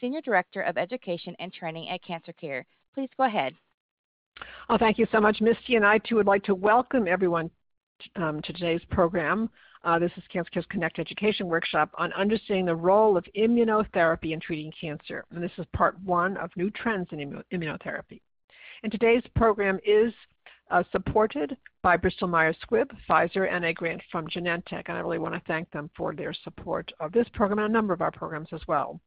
Senior Director of Education and Training at Cancer Care. Please go ahead. Oh, thank you so much, Misty. And I too would like to welcome everyone um, to today's program. Uh, this is Cancer Care's Connect Education Workshop on understanding the role of immunotherapy in treating cancer. And this is part one of new trends in immunotherapy. And today's program is uh, supported by Bristol Myers Squibb, Pfizer, and a grant from Genentech. And I really want to thank them for their support of this program and a number of our programs as well.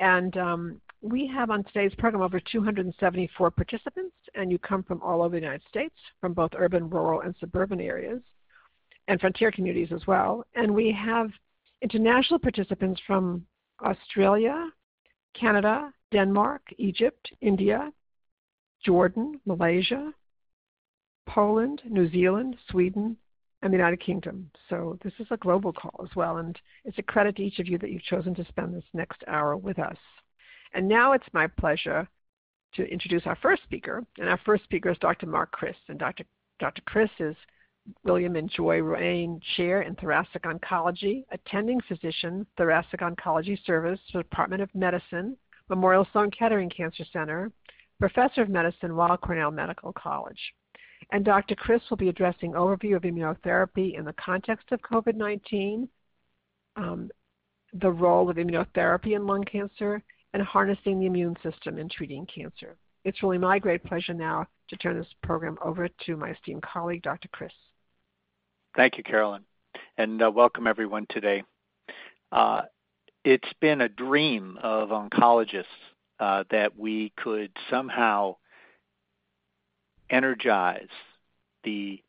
And um, we have on today's program over 274 participants, and you come from all over the United States, from both urban, rural, and suburban areas, and frontier communities as well. And we have international participants from Australia, Canada, Denmark, Egypt, India, Jordan, Malaysia, Poland, New Zealand, Sweden, and the United Kingdom. So this is a global call as well, and it's a credit to each of you that you've chosen to spend this next hour with us. And now it's my pleasure to introduce our first speaker, and our first speaker is Dr. Mark Kris, And Dr. Dr. Kris is William and Joy Ruane Chair in Thoracic Oncology, attending physician, Thoracic Oncology Service, Department of Medicine, Memorial Sloan Kettering Cancer Center, Professor of Medicine, Weill Cornell Medical College. And Dr. Kris will be addressing overview of immunotherapy in the context of COVID-19, um, the role of immunotherapy in lung cancer, and harnessing the immune system in treating cancer. It's really my great pleasure now to turn this program over to my esteemed colleague, Dr. Kris. Thank you, Carolyn, and uh, welcome everyone today. Uh, it's been a dream of oncologists uh, that we could somehow energize the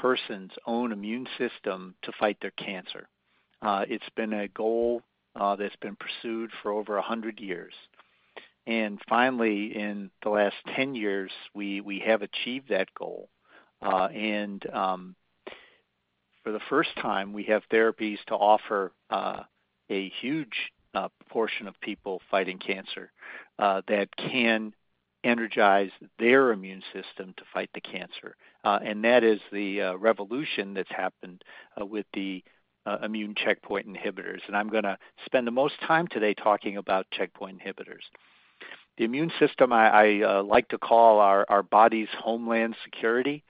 person's own immune system to fight their cancer. Uh, it's been a goal uh, that's been pursued for over 100 years. And finally, in the last 10 years, we, we have achieved that goal. Uh, and um, for the first time, we have therapies to offer uh, a huge uh, proportion of people fighting cancer uh, that can energize their immune system to fight the cancer. Uh, and that is the uh, revolution that's happened uh, with the uh, immune checkpoint inhibitors. And I'm going to spend the most time today talking about checkpoint inhibitors. The immune system I, I uh, like to call our, our body's homeland security.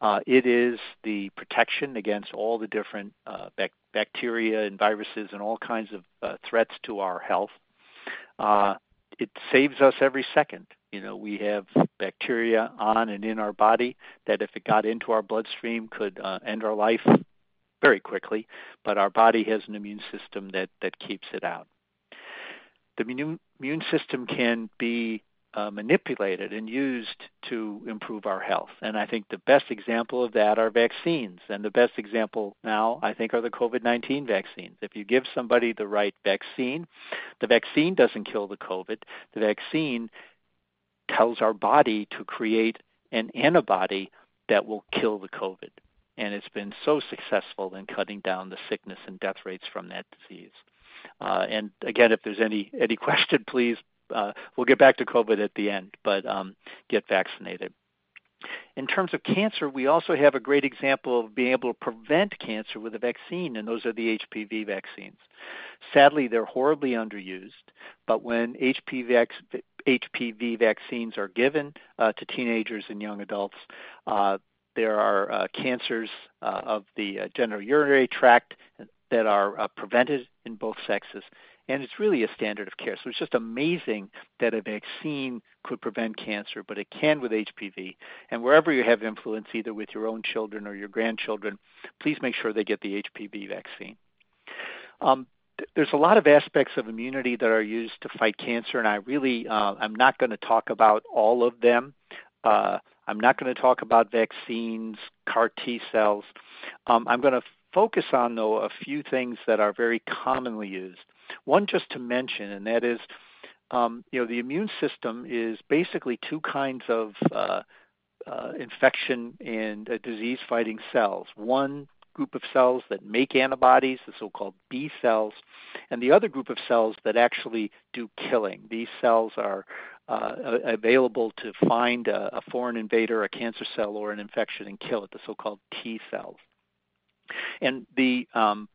Uh, it is the protection against all the different bac- bacteria and viruses and all kinds of threats to our health. it saves us every second. You know, we have bacteria on and in our body that, if it got into our bloodstream, could uh, end our life very quickly. But our body has an immune system that that keeps it out. The immune, system can be uh, manipulated and used to improve our health. And I think the best example of that are vaccines. And the best example now, I think, are the COVID 19 vaccines. If you give somebody the right vaccine, the vaccine doesn't kill the COVID. The vaccine tells our body to create an antibody that will kill the COVID. And it's been so successful in cutting down the sickness and death rates from that disease. Uh, and again, if there's any any question, please, uh, we'll get back to COVID at the end, but um, get vaccinated. In terms of cancer, we also have a great example of being able to prevent cancer with a vaccine, and those are the HPV vaccines. Sadly, they're horribly underused, but when HPV, vaccines are given uh, to teenagers and young adults, uh, there are uh, cancers of the genitourinary tract that are prevented in both sexes, and it's really a standard of care. So it's just amazing that a vaccine could prevent cancer, but it can with HPV. And wherever you have influence, either with your own children or your grandchildren, please make sure they get the HPV vaccine. Um, there's a lot of aspects of immunity that are used to fight cancer, and I really uh, I'm not going to talk about all of them. Uh, I'm not going to talk about vaccines, CAR T cells. Um, I'm going to focus on though a few things that are very commonly used. One just to mention, and that is um, you know, the immune system is basically two kinds of uh, uh, infection and uh, disease fighting cells. One group of cells that make antibodies, the so called B cells, and the other group of cells that actually do killing. These cells are uh, available to find a, a, foreign invader, a cancer cell, or an infection and kill it, the so called T cells. And the um,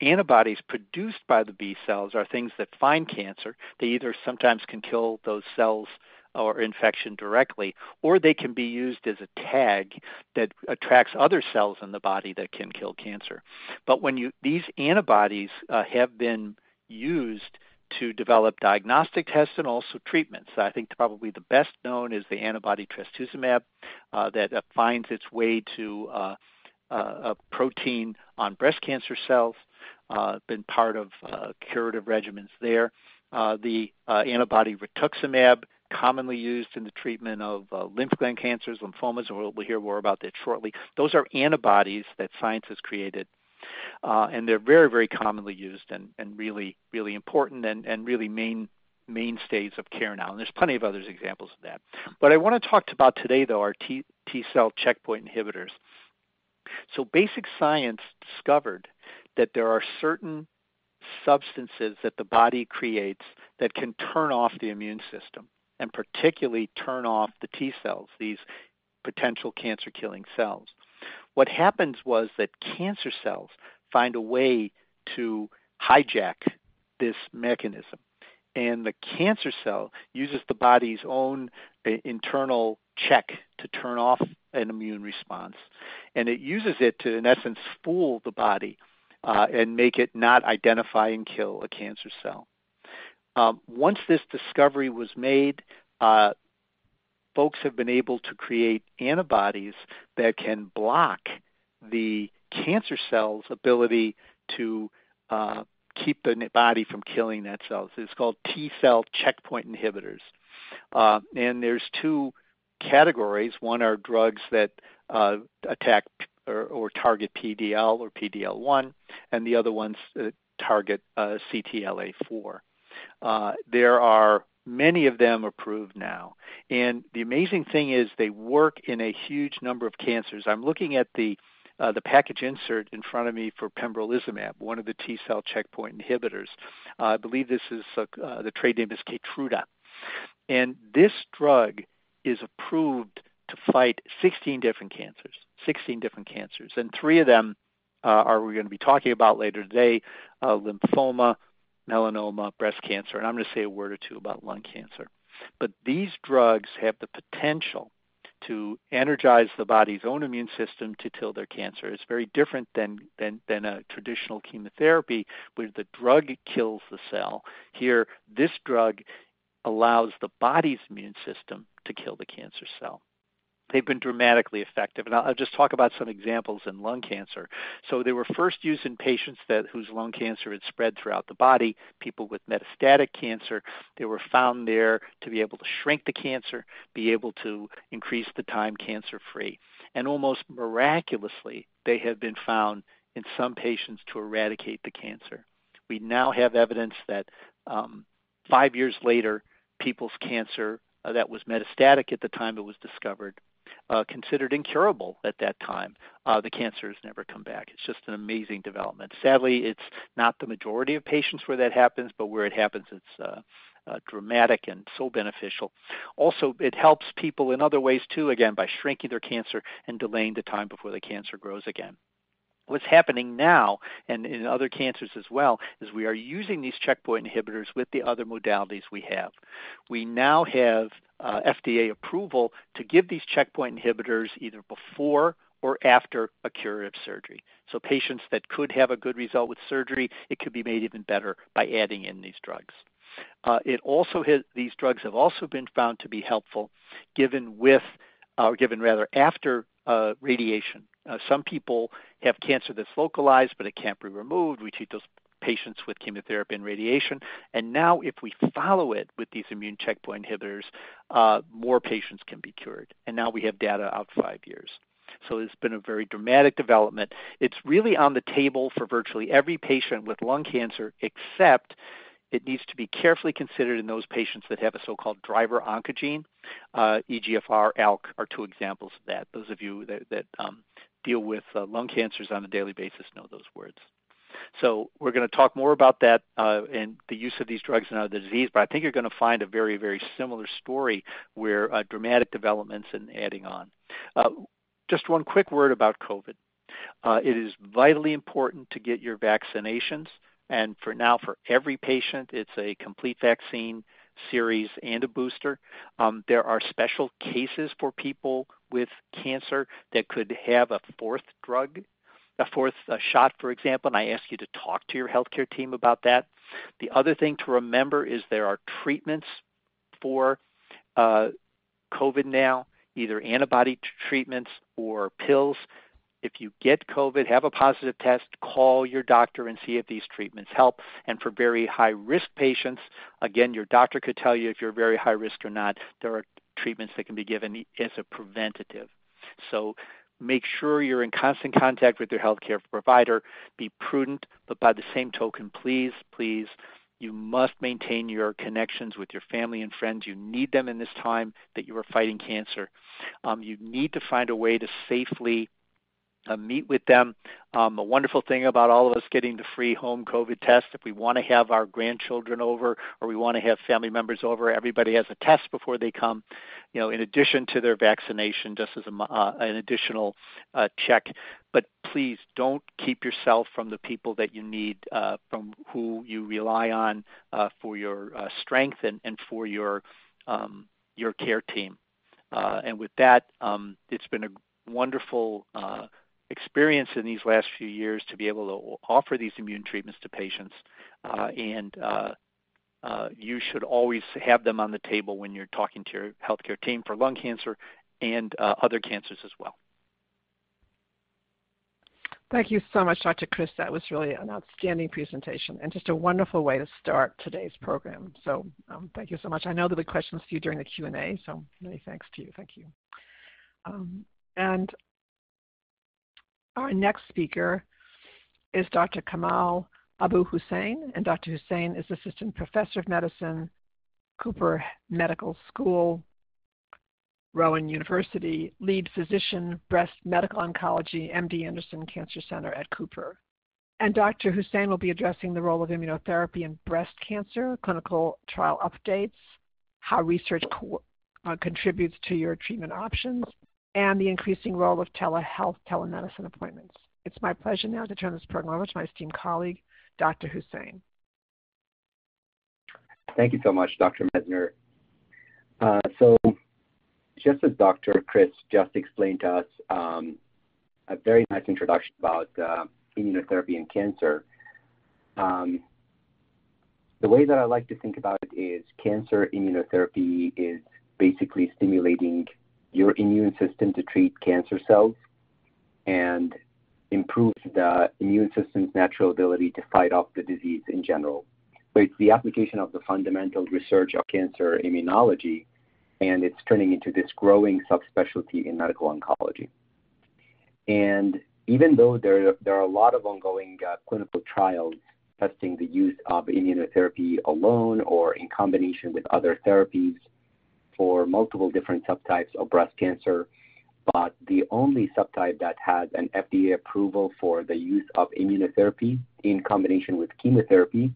antibodies produced by the B cells are things that find cancer. They either sometimes can kill those cells or infection directly, or they can be used as a tag that attracts other cells in the body that can kill cancer. But when you these antibodies uh, have been used to develop diagnostic tests and also treatments. I think probably the best known is the antibody trastuzumab uh, that finds its way to uh a protein on breast cancer cells, uh, been part of uh, curative regimens there. the antibody rituximab commonly used in the treatment of uh, lymph gland cancers, lymphomas, and we'll, hear more about that shortly. Those are antibodies that science has created, uh, and they're very, very commonly used and, really, really important and, really main mainstays of care now. And there's plenty of other examples of that. But I want to talk about today, though, our T, T cell checkpoint inhibitors. So basic science discovered that there are certain substances that the body creates that can turn off the immune system and particularly turn off the T cells, these potential cancer killing cells. What happens was that cancer cells find a way to hijack this mechanism. And the cancer cell uses the body's own uh, internal check to turn off an immune response. And it uses it to, in essence, fool the body uh, and make it not identify and kill a cancer cell. Um, once this discovery was made, uh, folks have been able to create antibodies that can block the cancer cell's ability to uh, keep the body from killing that cell. It's called T cell checkpoint inhibitors. Uh, and there's two categories. One are drugs that uh, attack or, or, target PDL or PDL1, and the other ones uh, target uh, CTLA4. Uh, there are many of them approved now. And the amazing thing is they work in a huge number of cancers. I'm looking at the uh, the package insert in front of me for pembrolizumab, one of the T cell checkpoint inhibitors. Uh, I believe this is uh, the trade name is Keytruda, and this drug is approved to fight 16 different cancers. 16 different cancers, and three of them are we going to be talking about later today: lymphoma, melanoma, breast cancer, and I'm going to say a word or two about lung cancer. But these drugs have the potential to energize the body's own immune system to kill their cancer. It's very different than, than, than a traditional chemotherapy where the drug kills the cell. Here, this drug allows the body's immune system to kill the cancer cell they've been dramatically effective. And I'll, just talk about some examples in lung cancer. So they were first used in patients that whose lung cancer had spread throughout the body, people with metastatic cancer. They were found there to be able to shrink the cancer, be able to increase the time cancer free. And almost miraculously, they have been found in some patients to eradicate the cancer. We now have evidence that um, five years later, people's cancer uh, that was metastatic at the time it was discovered uh, considered incurable at that time. Uh, the cancer has never come back. It's just an amazing development. Sadly, it's not the majority of patients where that happens, but where it happens, it's uh, uh, dramatic and so beneficial. Also, it helps people in other ways too, again, by shrinking their cancer and delaying the time before the cancer grows again. What's happening now, and in other cancers as well, is we are using these checkpoint inhibitors with the other modalities we have. We now have uh, FDA approval to give these checkpoint inhibitors either before or after a curative surgery. So patients that could have a good result with surgery, it could be made even better by adding in these drugs. Uh, it also has, these drugs have also been found to be helpful given with, or uh, given rather after radiation. Uh, some people have cancer that's localized, but it can't be removed. We treat those patients with chemotherapy and radiation. And now, if we follow it with these immune checkpoint inhibitors, uh, more patients can be cured. And now we have data out five years. So it's been a very dramatic development. It's really on the table for virtually every patient with lung cancer, except it needs to be carefully considered in those patients that have a so-called driver oncogene. Uh, EGFR, ALK are two examples of that. Those of you that, um, deal with uh, lung cancers on a daily basis know those words. So we're going to talk more about that uh, and the use of these drugs in other disease, but I think you're going to find a very, very similar story where uh, dramatic developments and adding on. Uh, just one quick word about COVID. Uh, it is vitally important to get your vaccinations. And for now, for every patient, it's a complete vaccine series and a booster. Um, there are special cases for people with cancer that could have a fourth drug, a fourth uh, shot, for example, and I ask you to talk to your healthcare team about that. The other thing to remember is there are treatments for uh, COVID now, either antibody treatments or pills if you get COVID, have a positive test, call your doctor and see if these treatments help. And for very high risk patients, again, your doctor could tell you if you're very high risk or not. There are treatments that can be given as a preventative. So make sure you're in constant contact with your healthcare provider. Be prudent, but by the same token, please, please, you must maintain your connections with your family and friends. You need them in this time that you are fighting cancer. Um, you need to find a way to safely uh, meet with them. Um, a wonderful thing about all of us getting the free home COVID test, if we want to have our grandchildren over or we want to have family members over, everybody has a test before they come, you know, in addition to their vaccination, just as a, uh, an additional uh, check. But please don't keep yourself from the people that you need, uh, from who you rely on uh, for your uh, strength and, and for your um, your care team. and with that, um, it's been a wonderful experience in these last few years to be able to offer these immune treatments to patients. Uh, and uh, uh, you should always have them on the table when you're talking to your healthcare team for lung cancer and other cancers as well. Thank you so much, Dr. Kris. That was really an outstanding presentation and just a wonderful way to start today's program. So um, thank you so much. I know there'll be questions for you during the Q&A, so many thanks to you. Thank you. Um, and our next speaker is Dr. Kamal Abu Hussein, and Dr. Hussein is Assistant Professor of Medicine, Cooper Medical School, Rowan University, Lead Physician, Breast Medical Oncology, MD Anderson Cancer Center at Cooper. And Dr. Hussein will be addressing the role of immunotherapy in breast cancer, clinical trial updates, how research co- uh, contributes to your treatment options, and the increasing role of telehealth, telemedicine appointments. It's my pleasure now to turn this program over to my esteemed colleague, Dr. Hussein. Thank you so much, Dr. Messner. Uh, so, just as Dr. Kris just explained to us, um, a very nice introduction about uh, immunotherapy and cancer. Um, the way that I like to think about it is cancer immunotherapy is basically stimulating your immune system to treat cancer cells and improves the immune system's natural ability to fight off the disease in general. So it's the application of the fundamental research of cancer immunology, and it's turning into this growing subspecialty in medical oncology. And even though there, there are a lot of ongoing uh, clinical trials testing the use of immunotherapy alone or in combination with other therapies, for multiple different subtypes of breast cancer, but the only subtype that has an FDA approval for the use of immunotherapy in combination with chemotherapy,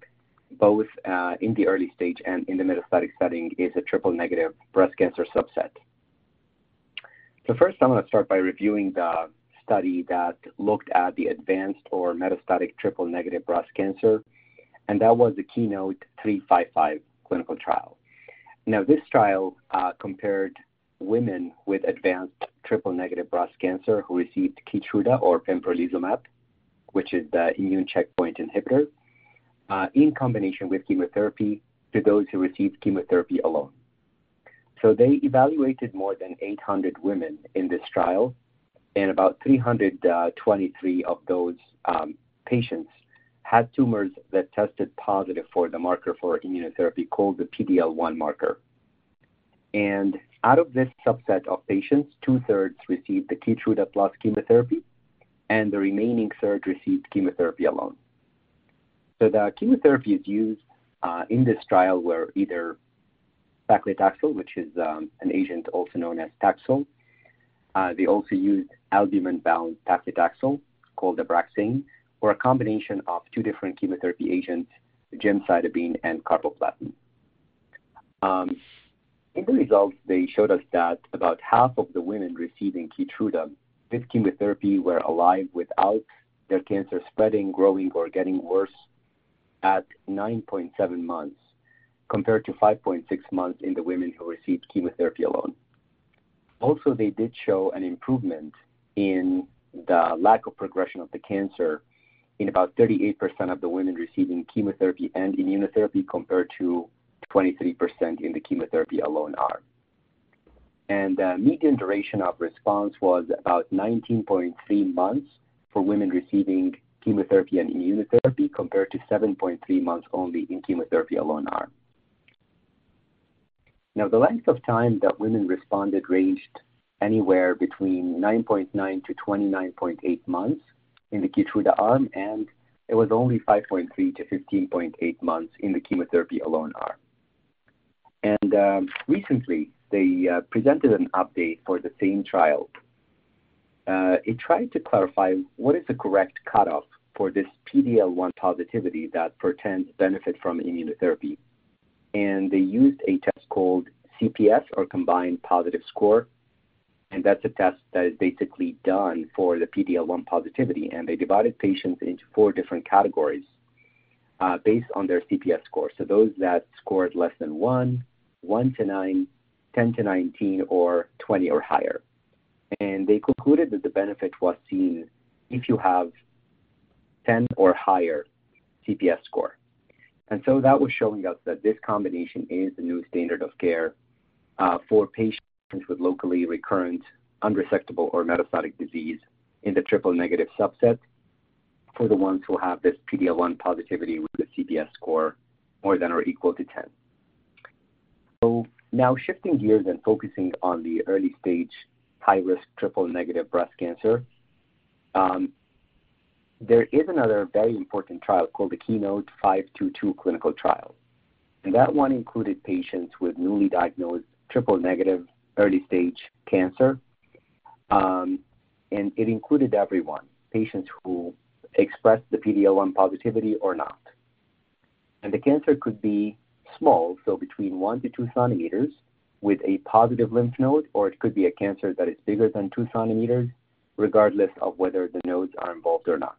both uh, in the early stage and in the metastatic setting, is a triple negative breast cancer subset. So, first, I'm going to start by reviewing the study that looked at the advanced or metastatic triple negative breast cancer, and that was the Keynote 355 clinical trial. Now, this trial uh, compared women with advanced triple-negative breast cancer who received Keytruda or pembrolizumab, which is the immune checkpoint inhibitor, uh, in combination with chemotherapy to those who received chemotherapy alone. So they evaluated more than 800 women in this trial, and about 323 of those um, patients had tumors that tested positive for the marker for immunotherapy called the PD-L1 marker. And out of this subset of patients, two-thirds received the Keytruda plus chemotherapy, and the remaining third received chemotherapy alone. So the chemotherapy is used uh, in this trial were either paclitaxel, which is um, an agent also known as Taxol. Uh, they also used albumin-bound paclitaxel called Abraxane, or a combination of two different chemotherapy agents, gemcitabine and carboplatin. Um, in the results, they showed us that about half of the women receiving Keytruda with chemotherapy were alive without their cancer spreading, growing, or getting worse at 9.7 months, compared to 5.6 months in the women who received chemotherapy alone. Also, they did show an improvement in the lack of progression of the cancer in about 38% of the women receiving chemotherapy and immunotherapy compared to 23% in the chemotherapy alone arm. And the median duration of response was about 19.3 months for women receiving chemotherapy and immunotherapy compared to 7.3 months only in chemotherapy alone arm. Now, the length of time that women responded ranged anywhere between 9.9 to 29.8 months in the Keytruda arm, and it was only 5.3 to 15.8 months in the chemotherapy alone arm. And um, recently, they uh, presented an update for the same trial. Uh, it tried to clarify what is the correct cutoff for this PD-L1 positivity that portends benefit from immunotherapy. And they used a test called CPS, or Combined Positive Score, and that's a test that is basically done for the PD-L1 positivity. And they divided patients into four different categories uh, based on their CPS score. So those that scored less than 1, 1 to 9, 10 to 19, or 20 or higher. And they concluded that the benefit was seen if you have 10 or higher CPS score. And so that was showing us that this combination is the new standard of care uh, for patients with locally recurrent, unresectable, or metastatic disease in the triple negative subset for the ones who have this PD-L1 positivity with a CPS score more than or equal to 10. So now shifting gears and focusing on the early stage high-risk triple negative breast cancer, um, there is another very important trial called the Keynote 522 clinical trial. And that one included patients with newly diagnosed triple negative early stage cancer. Um, and it included everyone, patients who expressed the PD-L1 positivity or not. And the cancer could be small, so between 1 to 2 centimeters, with a positive lymph node, or it could be a cancer that is bigger than 2 centimeters, regardless of whether the nodes are involved or not.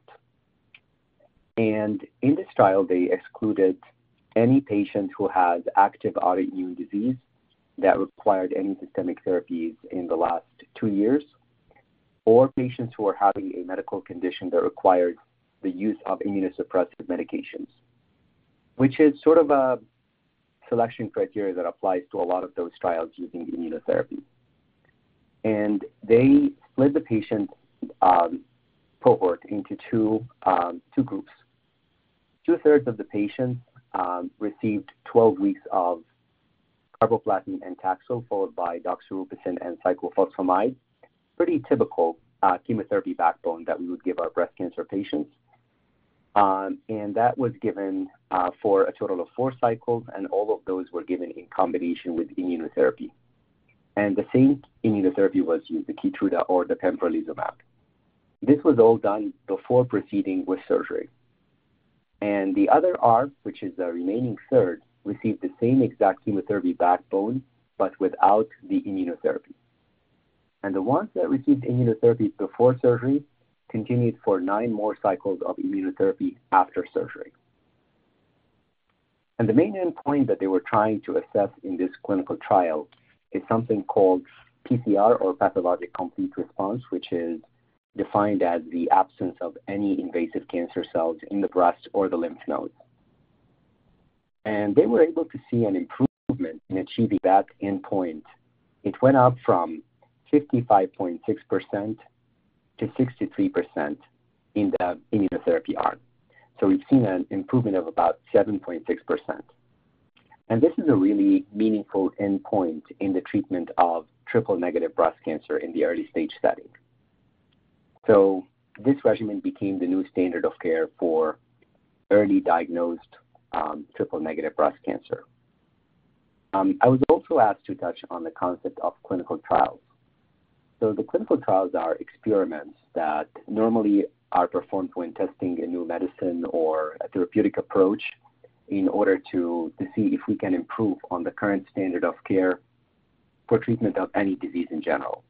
And in this trial, they excluded any patient who has active autoimmune disease that required any systemic therapies in the last two years, or patients who are having a medical condition that required the use of immunosuppressive medications, which is sort of a selection criteria that applies to a lot of those trials using immunotherapy. And they split the patient um, cohort into two, um, two groups. Two thirds of the patients um, received 12 weeks of carboplatin and Taxol, followed by doxorubicin and cyclophosphamide. Pretty typical uh, chemotherapy backbone that we would give our breast cancer patients. Um, and that was given uh, for a total of four cycles, and all of those were given in combination with immunotherapy. And the same immunotherapy was used, the Keytruda or the pembrolizumab. This was all done before proceeding with surgery. And the other arm, which is the remaining third, received the same exact chemotherapy backbone, but without the immunotherapy. And the ones that received immunotherapy before surgery continued for nine more cycles of immunotherapy after surgery. And the main endpoint that they were trying to assess in this clinical trial is something called PCR or pathologic complete response, which is defined as the absence of any invasive cancer cells in the breast or the lymph nodes and they were able to see an improvement in achieving that endpoint. It went up from 55.6% to 63% in the immunotherapy arm. So we've seen an improvement of about 7.6%. And this is a really meaningful endpoint in the treatment of triple negative breast cancer in the early stage setting. So this regimen became the new standard of care for early diagnosed um, triple-negative breast cancer. Um, I was also asked to touch on the concept of clinical trials. So the clinical trials are experiments that normally are performed when testing a new medicine or a therapeutic approach in order to, to see if we can improve on the current standard of care for treatment of any disease in general.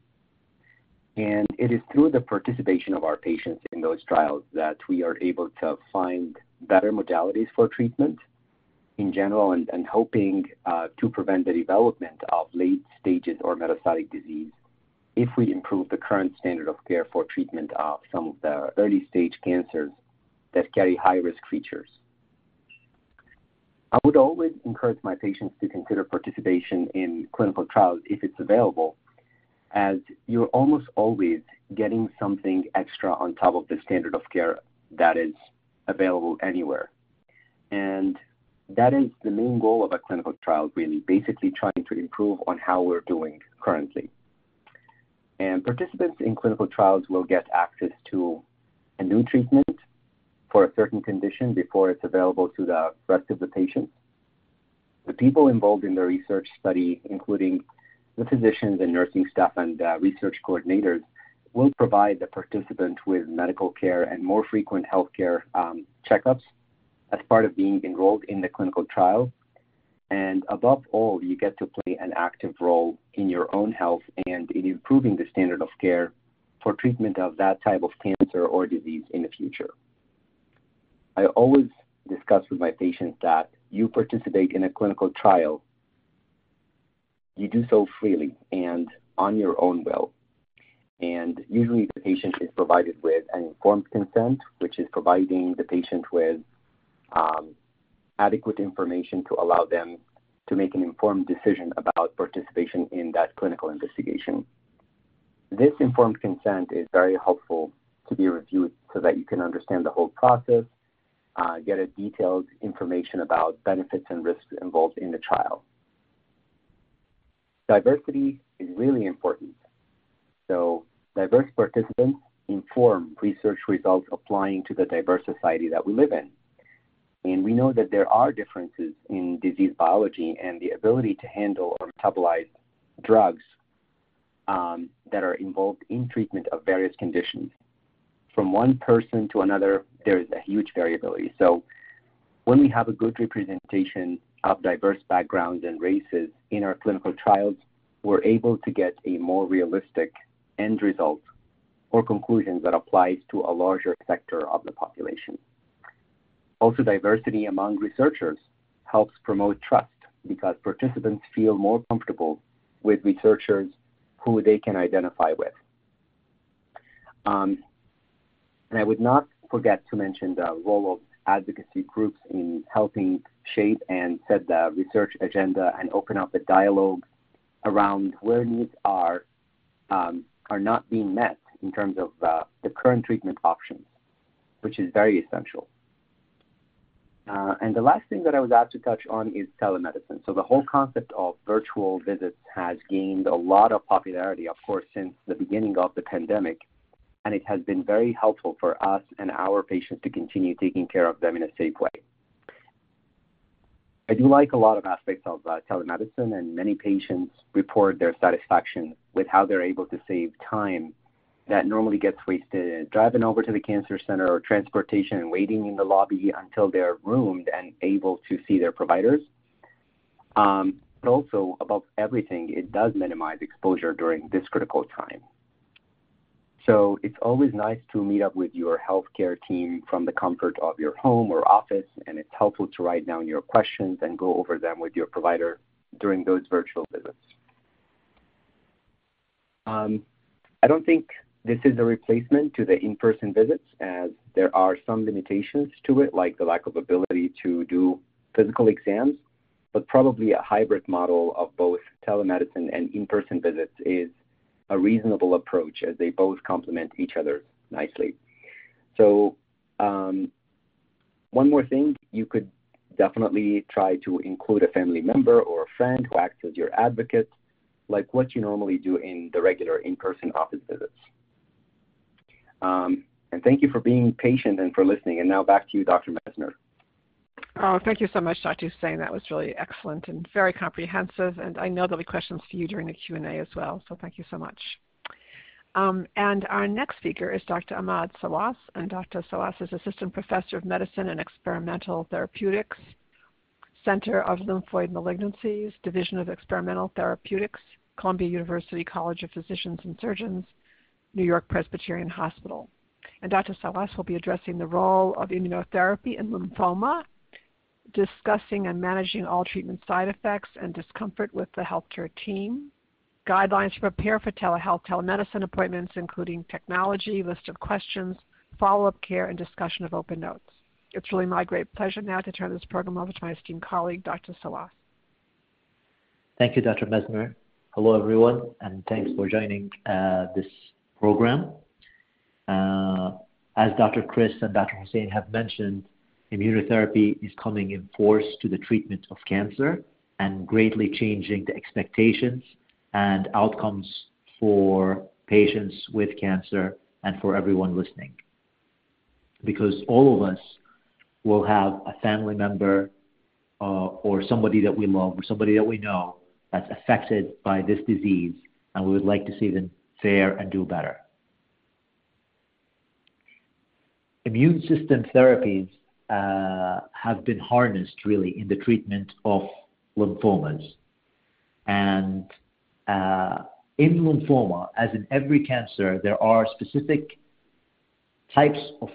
And it is through the participation of our patients in those trials that we are able to find better modalities for treatment in general and, hoping uh, to prevent the development of late stages or metastatic disease if we improve the current standard of care for treatment of some of the early stage cancers that carry high risk features. I would always encourage my patients to consider participation in clinical trials if it's available, as you're almost always getting something extra on top of the standard of care that is available anywhere. And that is the main goal of a clinical trial, really, basically trying to improve on how we're doing currently. And participants in clinical trials will get access to a new treatment for a certain condition before it's available to the rest of the patients. The people involved in the research study, including the physicians and nursing staff and uh, research coordinators, will provide the participant with medical care and more frequent healthcare um, checkups as part of being enrolled in the clinical trial. And above all, you get to play an active role in your own health and in improving the standard of care for treatment of that type of cancer or disease in the future. I always discuss with my patients that you participate in a clinical trial, you do so freely and on your own will. And usually the patient is provided with an informed consent, which is providing the patient with um, adequate information to allow them to make an informed decision about participation in that clinical investigation. This informed consent is very helpful to be reviewed so that you can understand the whole process, uh, get a detailed information about benefits and risks involved in the trial. Diversity is really important. So diverse participants inform research results applying to the diverse society that we live in. And we know that there are differences in disease biology and the ability to handle or metabolize drugs um, that are involved in treatment of various conditions. From one person to another, there is a huge variability. So, when we have a good representation of diverse backgrounds and races in our clinical trials, we're able to get a more realistic end result or conclusions that applies to a larger sector of the population. Also, diversity among researchers helps promote trust because participants feel more comfortable with researchers who they can identify with. Um, and I would not forget to mention the role of advocacy groups in helping shape and set the research agenda and open up the dialogue around where needs are um, are not being met in terms of uh, the current treatment options, which is very essential. Uh, and the last thing that I was asked to touch on is telemedicine. So the whole concept of virtual visits has gained a lot of popularity, of course, since the beginning of the pandemic. And it has been very helpful for us and our patients to continue taking care of them in a safe way. I do like a lot of aspects of uh, telemedicine, and many patients report their satisfaction with how they're able to save time that normally gets wasted driving over to the cancer center or transportation and waiting in the lobby until they're roomed and able to see their providers. Um, but also, above everything, it does minimize exposure during this critical time. So it's always nice to meet up with your healthcare team from the comfort of your home or office, and it's helpful to write down your questions and go over them with your provider during those virtual visits. Um, I don't think this is a replacement to the in-person visits as there are some limitations to it, like the lack of ability to do physical exams, but probably a hybrid model of both telemedicine and in-person visits is a reasonable approach as they both complement each other nicely. So um, one more thing, you could definitely try to include a family member or a friend who acts as your advocate, like what you normally do in the regular in-person office visits. Um, and thank you for being patient and for listening. And now back to you, Dr. Messner. Oh, thank you so much, Dr. Hussein. That was really excellent and very comprehensive. And I know there'll be questions for you during the Q&A as well. So thank you so much. Um, and our next speaker is Dr. Ahmad Sawas. And Dr. Sawas is Assistant Professor of Medicine and Experimental Therapeutics, Center of Lymphoid Malignancies, Division of Experimental Therapeutics, Columbia University College of Physicians and Surgeons, New York Presbyterian Hospital. And Dr. Sawas will be addressing the role of immunotherapy in lymphoma discussing and managing all treatment side effects and discomfort with the healthcare team, guidelines to prepare for telehealth telemedicine appointments, including technology, list of questions, follow-up care, and discussion of open notes. It's really my great pleasure now to turn this program over to my esteemed colleague, Dr. Sawas. Thank you, Dr. Messner. Hello, everyone, and thanks for joining uh, this program. Uh, as Dr. Kris and Dr. Hussein have mentioned, immunotherapy is coming in force to the treatment of cancer and greatly changing the expectations and outcomes for patients with cancer and for everyone listening. Because all of us will have a family member uh, or somebody that we love or somebody that we know that's affected by this disease, and we would like to see them fare and do better. Immune system therapies have been harnessed really in the treatment of lymphomas. And uh, in lymphoma, as in every cancer, there are specific types of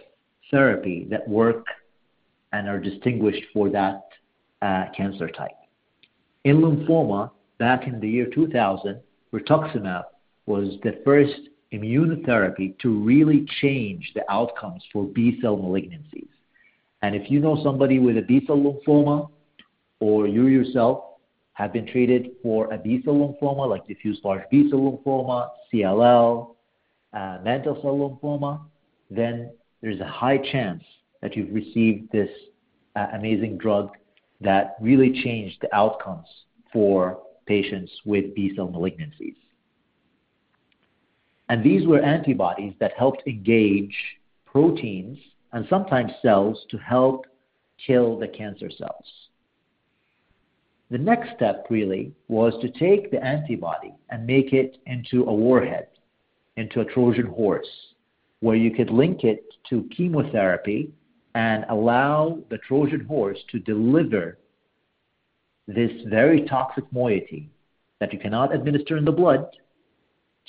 therapy that work and are distinguished for that uh, cancer type. In lymphoma, back in the year 2000, rituximab was the first immunotherapy to really change the outcomes for B cell malignancies. And if you know somebody with a B-cell lymphoma, or you yourself have been treated for a B-cell lymphoma, like diffuse large B-cell lymphoma, CLL, uh, mantle cell lymphoma, then there's a high chance that you've received this uh, amazing drug that really changed the outcomes for patients with B-cell malignancies. And these were antibodies that helped engage proteins and sometimes cells to help kill the cancer cells. The next step really was to take the antibody and make it into a warhead, into a Trojan horse, where you could link it to chemotherapy and allow the Trojan horse to deliver this very toxic moiety that you cannot administer in the blood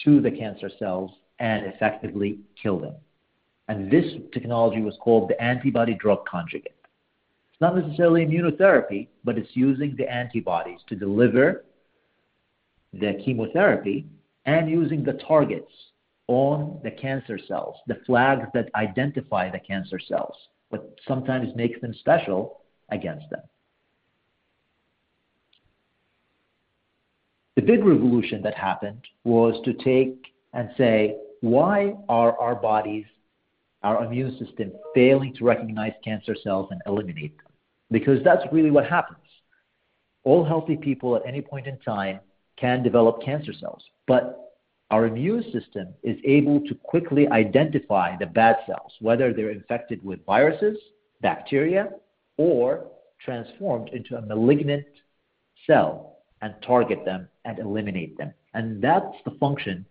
to the cancer cells and effectively kill them. And this technology was called the antibody drug conjugate. It's not necessarily immunotherapy, but it's using the antibodies to deliver the chemotherapy and using the targets on the cancer cells, the flags that identify the cancer cells, what sometimes makes them special against them. The big revolution that happened was to take and say, why are our bodies our immune system failing to recognize cancer cells and eliminate them. Because that's really what happens. All healthy people at any point in time can develop cancer cells, but our immune system is able to quickly identify the bad cells, whether they're infected with viruses, bacteria, or transformed into a malignant cell and target them and eliminate them. And that's the function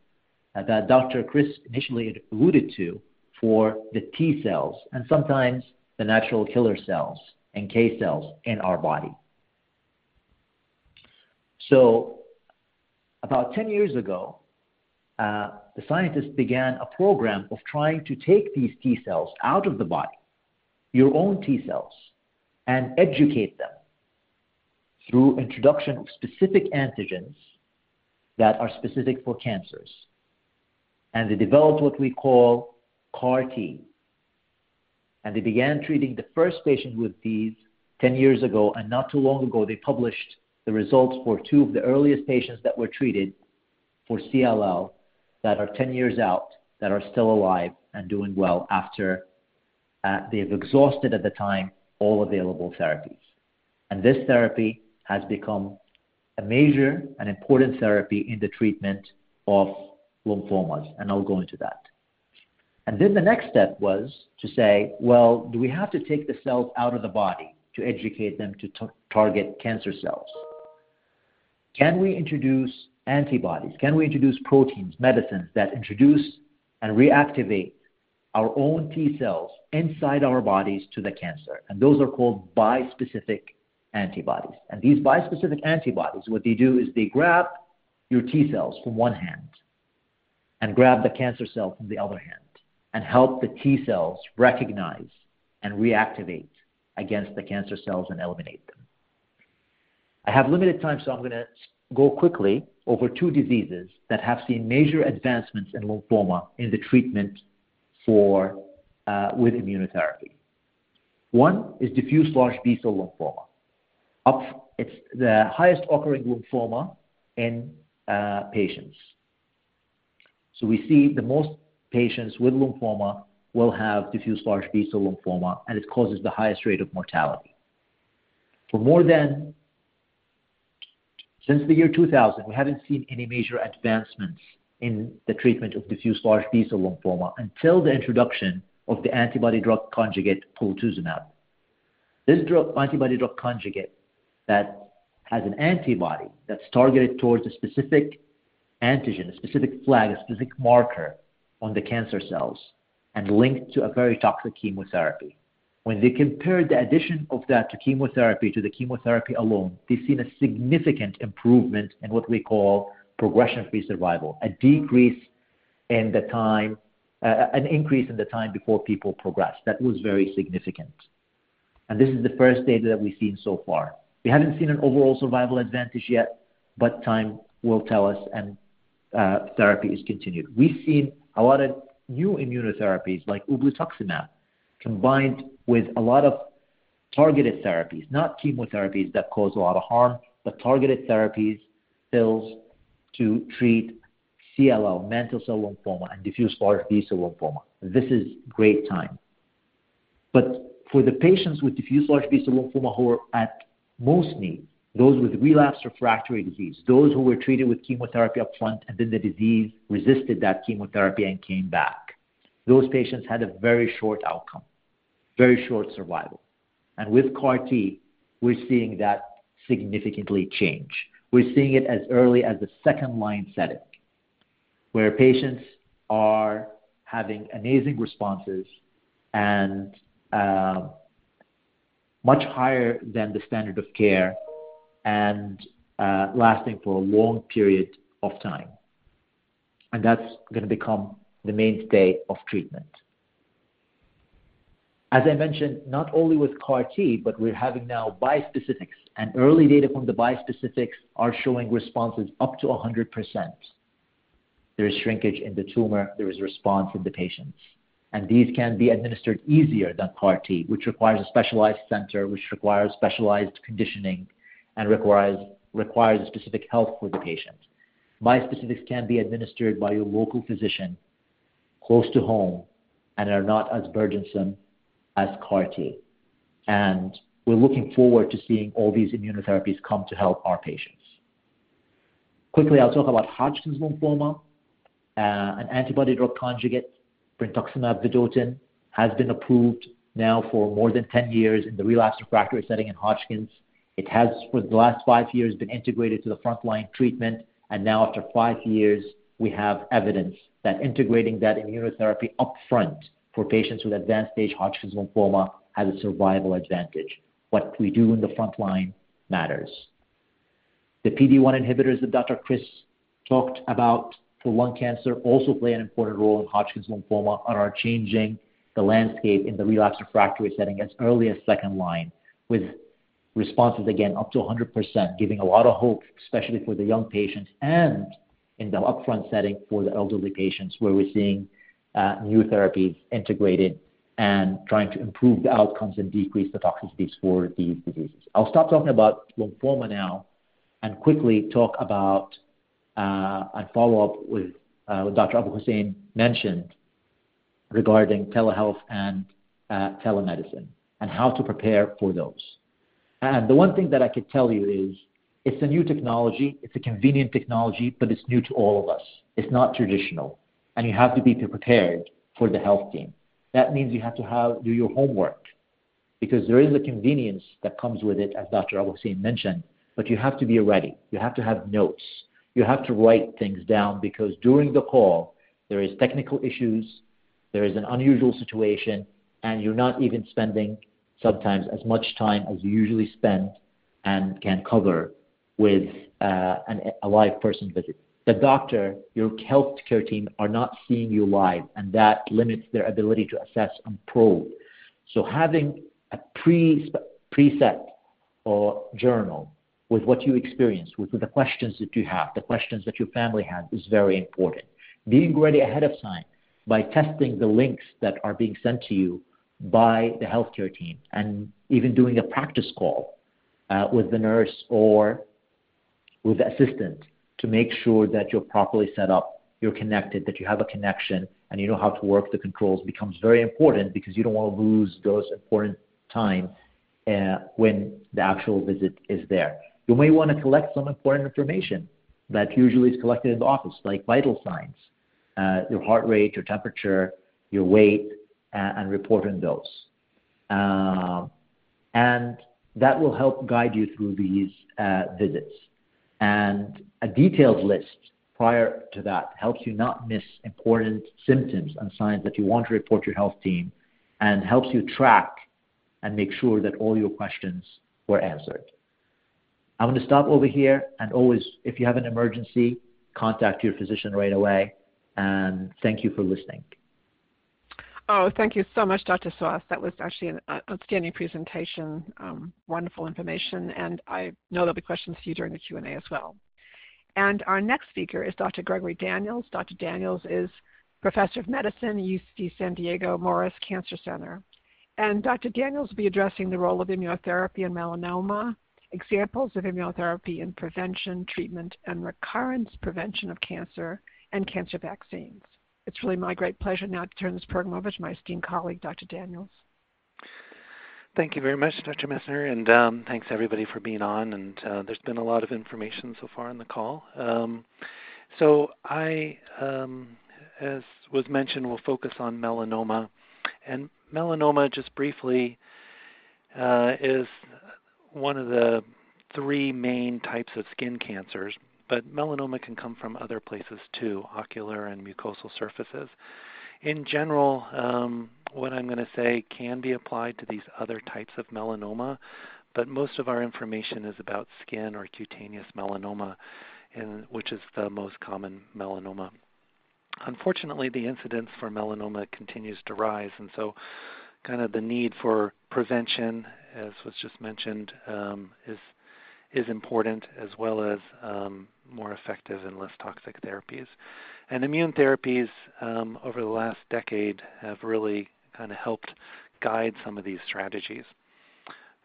that Dr. Kris initially alluded to for the T cells and sometimes the natural killer cells, NK cells, in our body. So, about 10 years ago, uh, the scientists began a program of trying to take these T cells out of the body, your own T cells, and educate them through introduction of specific antigens that are specific for cancers. And they developed what we call CAR T. And they began treating the first patient with these 10 years ago, and not too long ago, they published the results for two of the earliest patients that were treated for CLL that are 10 years out, that are still alive and doing well after uh, they've exhausted at the time all available therapies. And this therapy has become a major and important therapy in the treatment of lymphomas, and I'll go into that. And then the next step was to say, well, do we have to take the cells out of the body to educate them to target cancer cells. Can we introduce antibodies? Can we introduce proteins, medicines that introduce and reactivate our own T cells inside our bodies to the cancer? And those are called bispecific antibodies. And these bispecific antibodies, what they do is they grab your T cells from one hand and grab the cancer cell from the other hand and help the T cells recognize and reactivate against the cancer cells and eliminate them. I have limited time, so I'm going to go quickly over two diseases that have seen major advancements in lymphoma in the treatment for uh, with immunotherapy. One is diffuse large B-cell lymphoma. Up, it's the highest occurring lymphoma in uh, patients. So we see the most patients with lymphoma will have diffuse large B-cell lymphoma, and it causes the highest rate of mortality. For more than since the year 2000, we haven't seen any major advancements in the treatment of diffuse large B-cell lymphoma until the introduction of the antibody-drug conjugate polatuzumab. This drug, antibody-drug conjugate that has an antibody that's targeted towards a specific antigen, a specific flag, a specific marker on the cancer cells, and linked to a very toxic chemotherapy. When they compared the addition of that to chemotherapy to the chemotherapy alone, they've seen a significant improvement in what we call progression-free survival, a decrease in the time, uh, an increase in the time before people progress. That was very significant. And this is the first data that we've seen so far. We haven't seen an overall survival advantage yet, but time will tell us, and uh, therapy is continued. We've seen a lot of new immunotherapies like ublituximab combined with a lot of targeted therapies, not chemotherapies that cause a lot of harm, but targeted therapies, pills to treat CLL, mantle cell lymphoma, and diffuse large B-cell lymphoma. This is great time. But for the patients with diffuse large B-cell lymphoma who are at most need, those with relapsed refractory disease, those who were treated with chemotherapy up front and then the disease resisted that chemotherapy and came back. Those patients had a very short outcome, very short survival. And with CAR T, we're seeing that significantly change. We're seeing it as early as the second line setting, where patients are having amazing responses and uh, much higher than the standard of care and uh, lasting for a long period of time. And that's going to become the mainstay of treatment. As I mentioned, not only with CAR T, but we're having now bispecifics, and early data from the bispecifics are showing responses up to 100%. There is shrinkage in the tumor, there is response in the patients. And these can be administered easier than CAR T, which requires a specialized center, which requires specialized conditioning, and requires, requires specific health for the patient. Bispecifics can be administered by your local physician close to home and are not as burdensome as CAR T. And we're looking forward to seeing all these immunotherapies come to help our patients. Quickly, I'll talk about Hodgkin's lymphoma. Uh, an antibody-drug conjugate, brentuximab vedotin, has been approved now for more than 10 years in the relapsed refractory setting in Hodgkin's. It has, for the last five years, been integrated to the frontline treatment, and now after five years, we have evidence that integrating that immunotherapy upfront for patients with advanced stage Hodgkin's lymphoma has a survival advantage. What we do in the frontline matters. The PD-1 inhibitors that Dr. Kris talked about for lung cancer also play an important role in Hodgkin's lymphoma and are changing the landscape in the relapsed refractory setting as early as second line, with responses again up to 100%, giving a lot of hope, especially for the young patients and in the upfront setting for the elderly patients, where we're seeing uh, new therapies integrated and trying to improve the outcomes and decrease the toxicities for these diseases. I'll stop talking about lymphoma now and quickly talk about uh, and follow up with uh, what Dr. Abu Hussein mentioned regarding telehealth and telemedicine and how to prepare for those. And the one thing that I could tell you is it's a new technology, it's a convenient technology, but it's new to all of us. It's not traditional, and you have to be prepared for the health team. That means you have to have, do your homework. because there is a convenience that comes with it, as Dr. Abu Hussein mentioned, but you have to be ready. You have to have notes. You have to write things down because during the call, there is technical issues, there is an unusual situation, and you're not even spending sometimes as much time as you usually spend and can cover with uh, an, a live person visit. The doctor, your healthcare team are not seeing you live, and that limits their ability to assess and probe. So having a pre preset or journal with what you experienced, with, with the questions that you have, the questions that your family has, is very important. Being ready ahead of time by testing the links that are being sent to you by the healthcare team and even doing a practice call uh, with the nurse or with the assistant to make sure that you're properly set up, you're connected, that you have a connection, and you know how to work the controls becomes very important because you don't want to lose those important time uh, when the actual visit is there. You may want to collect some important information that usually is collected in the office, like vital signs, uh, your heart rate, your temperature, your weight, and reporting those. Um, and that will help guide you through these uh, visits. And a detailed list prior to that helps you not miss important symptoms and signs that you want to report your health team and helps you track and make sure that all your questions were answered. I'm going to stop over here and always, if you have an emergency, contact your physician right away. And thank you for listening. Oh, thank you so much, Dr. Sawas. That was actually an outstanding presentation, um, wonderful information, and I know there'll be questions for you during the Q&A as well. And our next speaker is Dr. Gregory Daniels. Dr. Daniels is Professor of Medicine, UC San Diego Moores Cancer Center. And Dr. Daniels will be addressing the role of immunotherapy in melanoma, examples of immunotherapy in prevention, treatment, and recurrence prevention of cancer, and cancer vaccines. It's really my great pleasure now to turn this program over to my esteemed colleague, Dr. Daniels. Thank you very much, Dr. Messner, and um, thanks everybody for being on. And uh, there's been a lot of information so far in the call. Um, so I, um, as was mentioned, will focus on melanoma. And melanoma, just briefly, uh, is one of the three main types of skin cancers but melanoma can come from other places too, ocular and mucosal surfaces. In general, um, what I'm going to say can be applied to these other types of melanoma, but most of our information is about skin or cutaneous melanoma, which is the most common melanoma. Unfortunately, the incidence for melanoma continues to rise, and so kind of the need for prevention, as was just mentioned, um, is is important, as well as um, more effective and less toxic therapies. And immune therapies um, over the last decade have really kind of helped guide some of these strategies.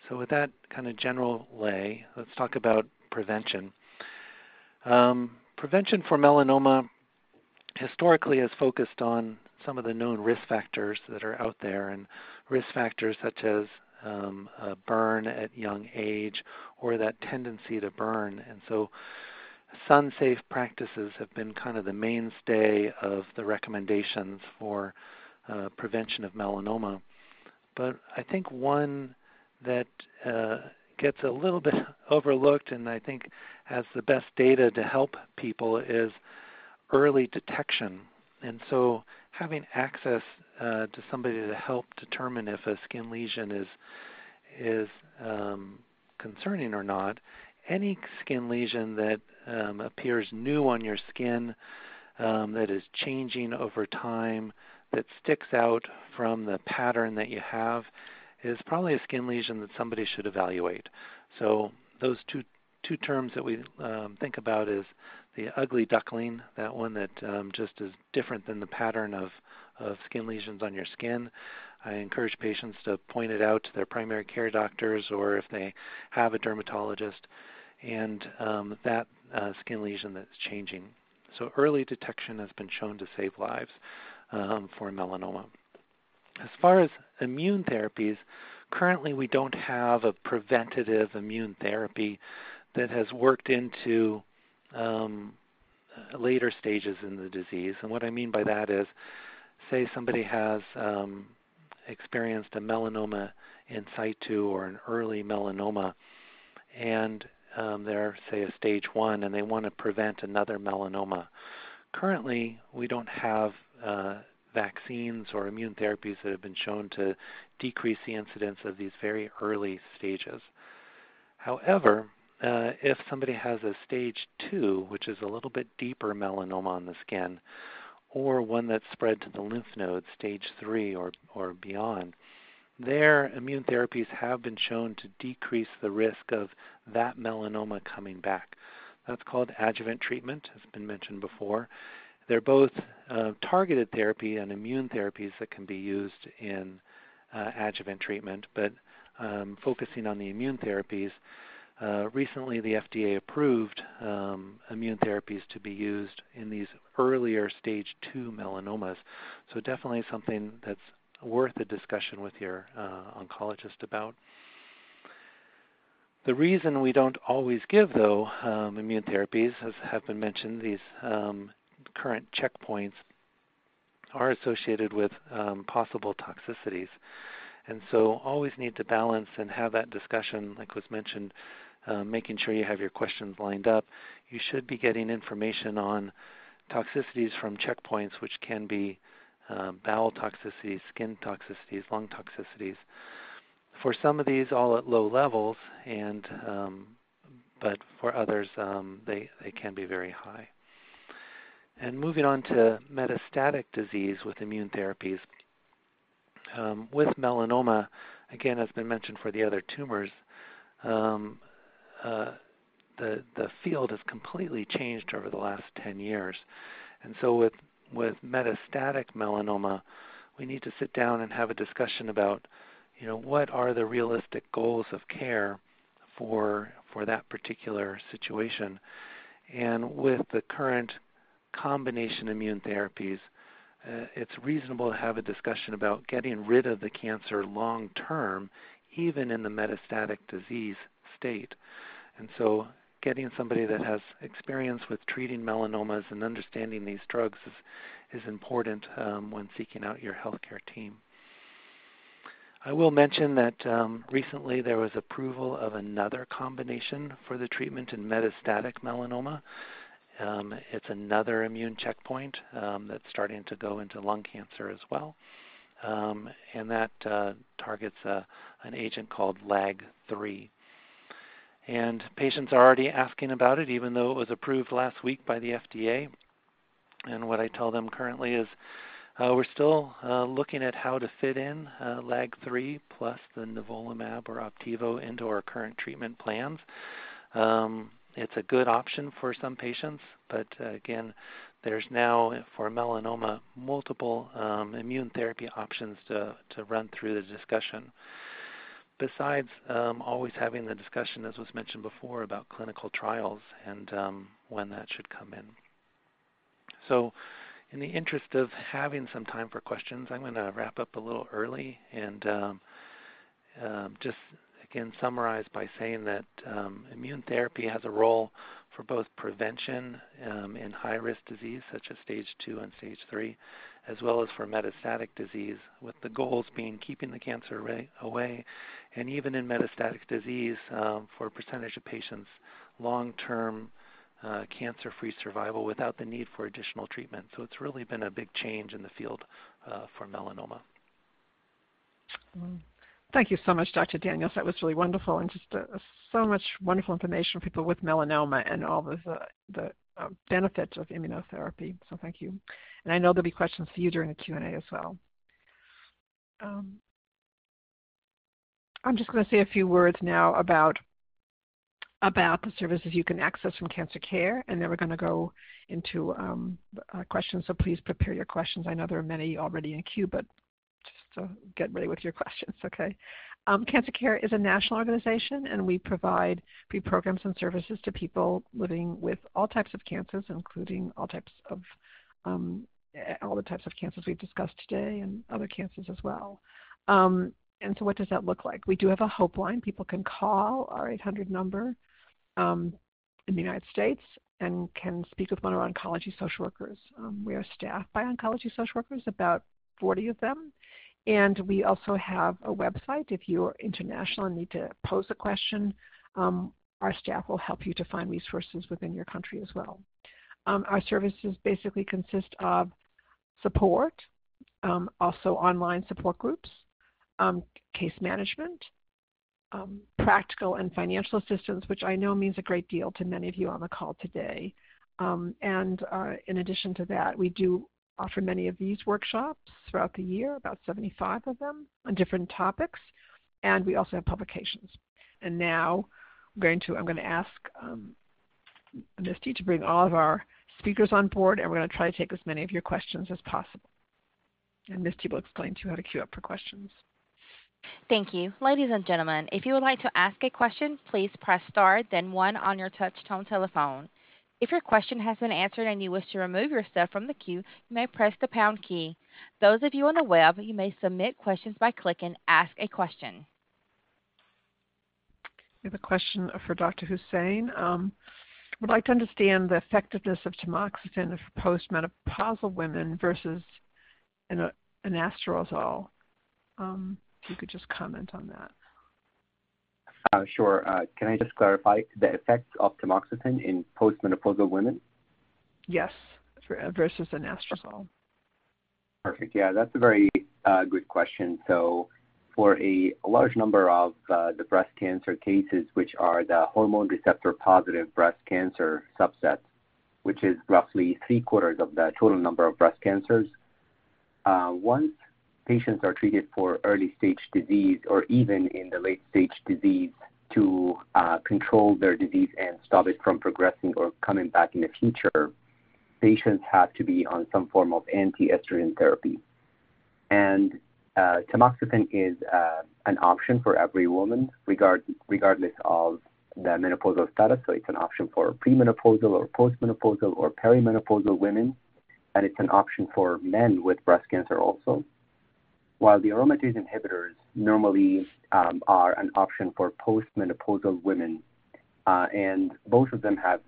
So, with that kind of general lay, let's talk about prevention. Um, prevention for melanoma historically has focused on some of the known risk factors that are out there, and risk factors such as um, burn at young age or that tendency to burn. And so sun safe practices have been kind of the mainstay of the recommendations for uh, prevention of melanoma. But I think one that uh, gets a little bit overlooked and I think has the best data to help people is early detection. And so having access uh, to somebody to help determine if a skin lesion is is um, concerning or not. Any skin lesion that um, appears new on your skin, um, that is changing over time, that sticks out from the pattern that you have, is probably a skin lesion that somebody should evaluate. So those two two terms that we um, think about is the ugly duckling, that one that um, just is different than the pattern of, of skin lesions on your skin. I encourage patients to point it out to their primary care doctors or if they have a dermatologist, and um, that uh, skin lesion that's changing. So early detection has been shown to save lives um, for melanoma. As far as immune therapies, currently we don't have a preventative immune therapy that has worked into um, later stages in the disease. And what I mean by that is, say somebody has um, experienced a melanoma in situ or an early melanoma, and um, they're, say, a stage one, and they want to prevent another melanoma. Currently, we don't have uh, vaccines or immune therapies that have been shown to decrease the incidence of these very early stages. However, uh, if somebody has a stage two, which is a little bit deeper melanoma on the skin, or one that's spread to the lymph nodes, stage three or, or beyond, their immune therapies have been shown to decrease the risk of that melanoma coming back. That's called adjuvant treatment, has been mentioned before. They're both uh, targeted therapy and immune therapies that can be used in uh, adjuvant treatment, but um, focusing on the immune therapies, uh, recently the FDA approved um, immune therapies to be used in these earlier stage 2 melanomas. So definitely something that's worth a discussion with your uh, oncologist about. The reason we don't always give, though, um, immune therapies, as have been mentioned, these um, current checkpoints are associated with um, possible toxicities. And so always need to balance and have that discussion, like was mentioned, uh, making sure you have your questions lined up. You should be getting information on toxicities from checkpoints, which can be uh, bowel toxicities, skin toxicities, lung toxicities. For some of these, all at low levels, and um, but for others, um, they, they can be very high. And moving on to metastatic disease with immune therapies. Um, with melanoma, again, as been mentioned for the other tumors, um, the the field has completely changed over the last 10 years. And so with with metastatic melanoma, we need to sit down and have a discussion about, you know, what are the realistic goals of care for for that particular situation. And with the current combination immune therapies, uh, it's reasonable to have a discussion about getting rid of the cancer long term, even in the metastatic disease state. And so, getting somebody that has experience with treating melanomas and understanding these drugs is, is important um, when seeking out your healthcare team. I will mention that um, recently there was approval of another combination for the treatment in metastatic melanoma. Um, it's another immune checkpoint um, that's starting to go into lung cancer as well. Um, and that uh, targets uh, an agent called LAG3. And patients are already asking about it, even though it was approved last week by the FDA. And what I tell them currently is uh, we're still uh, looking at how to fit in uh, LAG3 plus the nivolumab or Opdivo into our current treatment plans. Um, it's a good option for some patients, but uh, again, there's now for melanoma multiple um, immune therapy options to, to run through the discussion besides um, always having the discussion, as was mentioned before, about clinical trials and um, when that should come in. So, in the interest of having some time for questions, I'm going to wrap up a little early and um, um just again summarize by saying that um, immune therapy has a role for both prevention um, in high risk disease, such as stage 2 and stage 3, as well as for metastatic disease, with the goals being keeping the cancer away, and even in metastatic disease, um, for a percentage of patients, long term uh, cancer free survival without the need for additional treatment. So it's really been a big change in the field uh, for melanoma. Mm. Thank you so much, Dr. Daniels. That was really wonderful, and just uh, so much wonderful information for people with melanoma and all the, the uh, benefits of immunotherapy. So thank you. And I know there'll be questions for you during the Q&A as well. Um, I'm just going to say a few words now about about the services you can access from Cancer Care, and then we're going to go into um, uh, questions. So please prepare your questions. I know there are many already in queue, but so get ready with your questions, okay? Um, Cancer Care is a national organization, and we provide free programs and services to people living with all types of cancers, including all types of um, all the types of cancers we've discussed today, and other cancers as well. Um, and so, what does that look like? We do have a hope line. People can call our 800 number um, in the United States and can speak with one of our oncology social workers. Um, we are staffed by oncology social workers, about 40 of them, And we also have a website. If you are international and need to pose a question, um, our staff will help you to find resources within your country as well. Um, our services basically consist of support, um, also online support groups, um, case management, um, practical and financial assistance, which I know means a great deal to many of you on the call today. Um, and uh, in addition to that, we do offer many of these workshops throughout the year, about 75 of them on different topics, and we also have publications. And now I'm going to, I'm going to ask um, Misty to bring all of our speakers on board, and we're going to try to take as many of your questions as possible. And Misty will explain to you how to queue up for questions. Thank you. Ladies and gentlemen, if you would like to ask a question, please press star then one on your touch tone telephone. If your question has been answered and you wish to remove yourself from the queue, you may press the pound key. Those of you on the web, you may submit questions by clicking Ask a Question. We have a question for Dr. Hussein. Um, would like to understand the effectiveness of tamoxifen for postmenopausal women versus an, anastrozole. Um, if you could just comment on that. Uh, sure. Uh, can I just clarify the effects of tamoxifen in postmenopausal women? Yes, uh, versus anastrozole. Perfect. Yeah, that's a very uh, good question. So, for a, large number of uh, the breast cancer cases, which are the hormone receptor positive breast cancer subset, which is roughly three quarters of the total number of breast cancers, uh, once patients are treated for early stage disease or even in the late stage disease to uh, control their disease and stop it from progressing or coming back in the future, patients have to be on some form of anti-estrogen therapy. And uh, tamoxifen is uh, an option for every woman, regard, regardless of the menopausal status. So it's an option for premenopausal or postmenopausal or perimenopausal women, and it's an option for men with breast cancer also while the aromatase inhibitors normally um, are an option for postmenopausal women, uh, and both of them have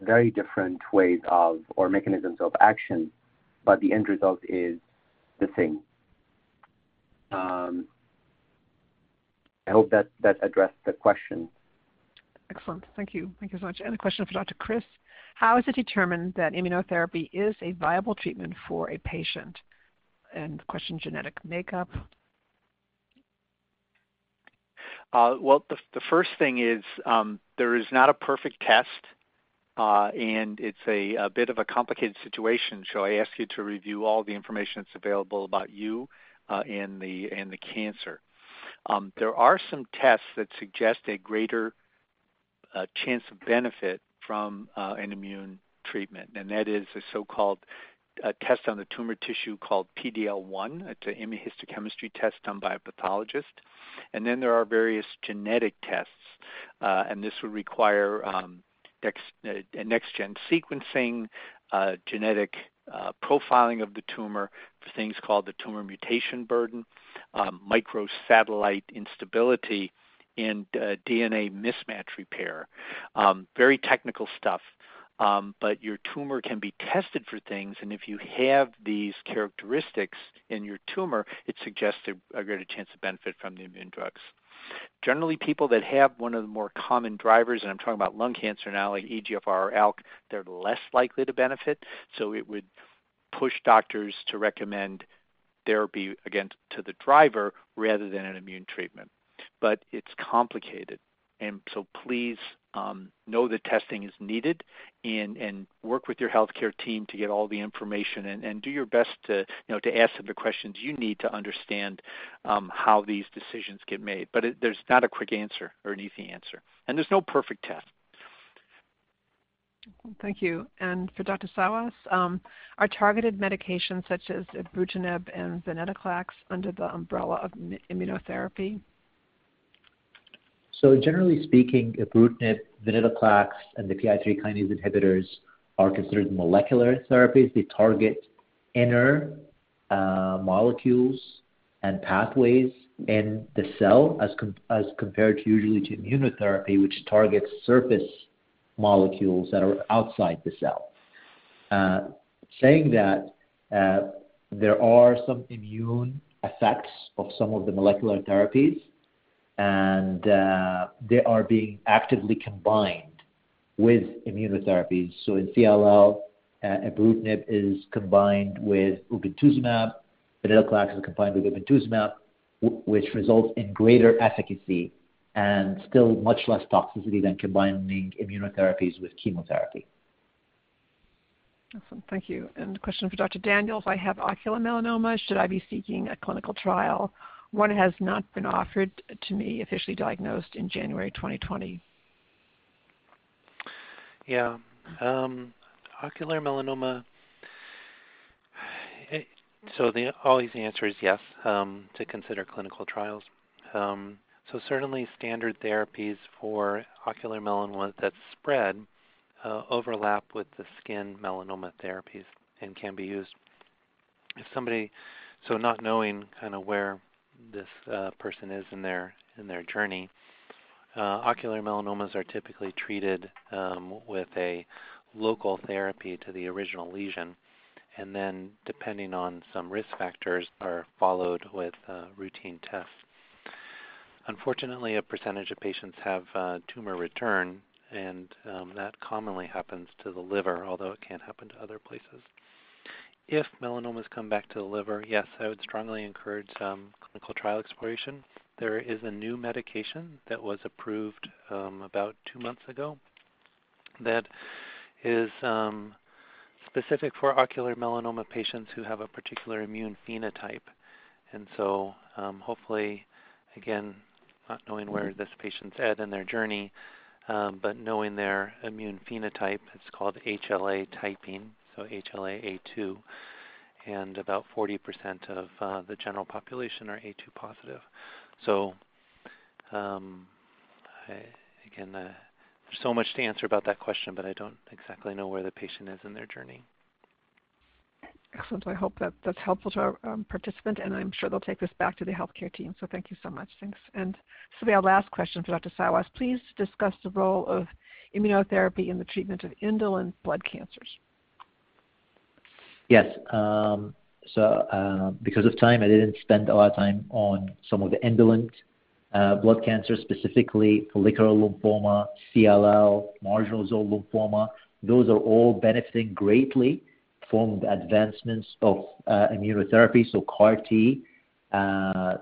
very different ways of or mechanisms of action, but the end result is the same. Um, I hope that that addressed the question. Excellent. Thank you. Thank you so much. And a question for Dr. Kris. How is it determined that immunotherapy is a viable treatment for a patient? And question genetic makeup? Uh, well, the, the, first thing is um, there is not a perfect test, uh, and it's a, a, bit of a complicated situation. So I ask you to review all the information that's available about you uh, and the and the cancer. Um, there are some tests that suggest a greater chance of benefit from an immune treatment, and that is a so-called a test on the tumor tissue called PDL1. It's an immunohistochemistry test done by a pathologist. And then there are various genetic tests, uh, and this would require um, next, uh, next-gen sequencing, uh, genetic profiling of the tumor for things called the tumor mutation burden, um, microsatellite instability, and DNA mismatch repair. Um, very technical stuff um, but your tumor can be tested for things, and if you have these characteristics in your tumor, it suggests a, a greater chance of benefit from the immune drugs. Generally, people that have one of the more common drivers, and I'm talking about lung cancer now, like EGFR or ALK, they're less likely to benefit. So it would push doctors to recommend therapy again to the driver rather than an immune treatment. But it's complicated. And so please um, know that testing is needed and, and work with your healthcare team to get all the information and, and do your best to, you know, to ask them the questions you need to understand um, how these decisions get made. But it, there's not a quick answer or an easy answer. And there's no perfect test. Thank you. And for Dr. Sawas, um, are targeted medications such as ibrutinib and venetoclax under the umbrella of immunotherapy? So generally speaking, ibrutinib, venetoclax, and the PI3 kinase inhibitors are considered molecular therapies. They target inner uh, molecules and pathways in the cell as, com- as compared to usually to immunotherapy, which targets surface molecules that are outside the cell. Uh, saying that, uh, there are some immune effects of some of the molecular therapies, and uh, they are being actively combined with immunotherapies. So in CLL, uh, ibrutinib is combined with obinutuzumab. Venetoclax is combined with obinutuzumab, which results in greater efficacy and still much less toxicity than combining immunotherapies with chemotherapy. Awesome. Thank you. A question for Dr. Daniels. I have ocular melanoma. Should I be seeking a clinical trial? One has not been offered to me, officially diagnosed in January 2020. Yeah. Um, ocular melanoma. Eh, so the always answer is yes, um, to consider clinical trials. Um, so certainly standard therapies for ocular melanoma that spread uh, overlap with the skin melanoma therapies and can be used. If somebody, so not knowing kind of where this uh, person is in their in their journey, uh, ocular melanomas are typically treated um, with a local therapy to the original lesion, and then depending on some risk factors, are followed with uh, routine tests. Unfortunately, a percentage of patients have tumor return, and um, that commonly happens to the liver, although it can happen to other places. If melanomas come back to the liver, yes, I would strongly encourage um, clinical trial exploration. There is a new medication that was approved um, about two months ago that is um, specific for ocular melanoma patients who have a particular immune phenotype. And so hopefully, again, not knowing where this patient's at in their journey, but knowing their immune phenotype, it's called HLA typing, so HLA-A2, and about 40% of uh, the general population are A2 positive. So, um, again, uh, there's so much to answer about that question, but I don't exactly know where the patient is in their journey. Excellent. I hope that that's helpful to our um, participant, and I'm sure they'll take this back to the healthcare team. So thank you so much. Thanks. And this will be our last question for Dr. Sawas. Please discuss the role of immunotherapy in the treatment of indolent blood cancers. Yes. Um, so uh, because of time, I didn't spend a lot of time on some of the indolent uh, blood cancers, specifically follicular lymphoma, CLL, marginal zone lymphoma. Those are all benefiting greatly from the advancements of uh, immunotherapy. So CAR T has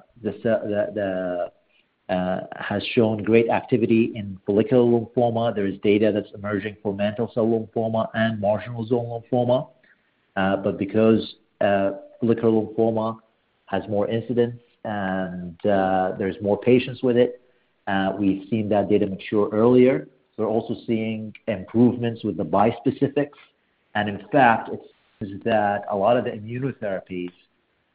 shown great activity in follicular lymphoma. There is data that's emerging for mantle cell lymphoma and marginal zone lymphoma. Uh, but because uh, follicular lymphoma has more incidence and uh, there's more patients with it, we've seen that data mature earlier. We're also seeing improvements with the bispecifics. And in fact, it seems that a lot of the immunotherapies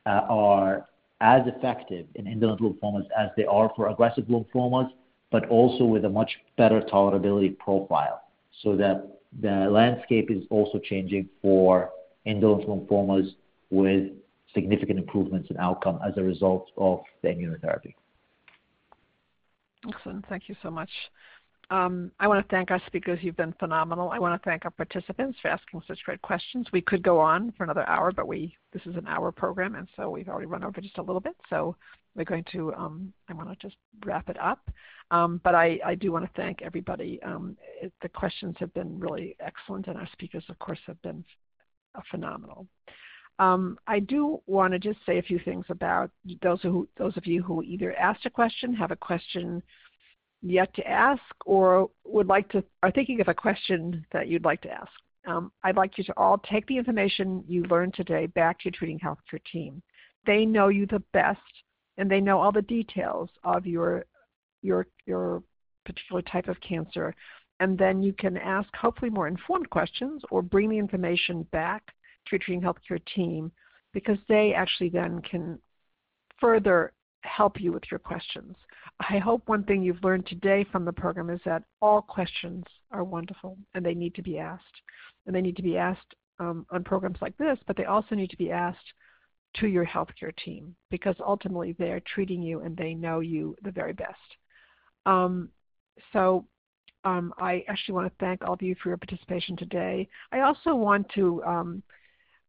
are as effective in indolent lymphomas as they are for aggressive lymphomas, but also with a much better tolerability profile. So that the landscape is also changing for indolent lymphomas with significant improvements in outcome as a result of the immunotherapy. Excellent. Thank you so much. I want to thank our speakers. You've been phenomenal. I want to thank our participants for asking such great questions. We could go on for another hour, but this is an hour program, and so we've already run over just a little bit. So we're going to um, I want to just wrap it up. Um, but I do want to thank everybody. The questions have been really excellent, and our speakers, of course, have been phenomenal. Um, I do want to just say a few things about those who those of you who either asked a question, have a question yet to ask, or would like to are thinking of a question that you'd like to ask. Um, I'd like you to all take the information you learned today back to your treating healthcare team. They know you the best, and they know all the details of your your your particular type of cancer. And then you can ask, hopefully, more informed questions or bring the information back to your treating healthcare team because they actually then can further help you with your questions. I hope one thing you've learned today from the program is that all questions are wonderful, and they need to be asked. And they need to be asked um, on programs like this, but they also need to be asked to your healthcare team because ultimately they're treating you, and they know you the very best. Um, I actually want to thank all of you for your participation today. I also want to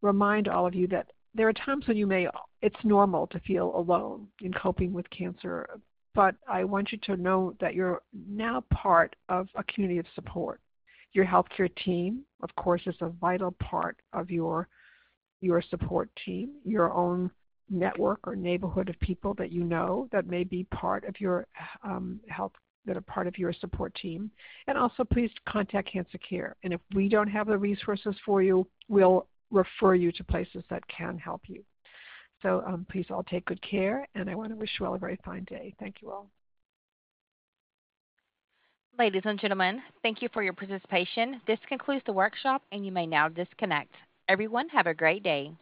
remind all of you that there are times when you may, it's normal to feel alone in coping with cancer, but I want you to know that you're now part of a community of support. Your healthcare team, of course, is a vital part of your your support team, your own network or neighborhood of people that you know that may be part of your um, health that are part of your support team. And also, please contact Cancer Care. And if we don't have the resources for you, we'll refer you to places that can help you. So um, please all take good care, and I want to wish you all a very fine day. Thank you all. Ladies and gentlemen, thank you for your participation. This concludes the workshop, and you may now disconnect. Everyone, have a great day.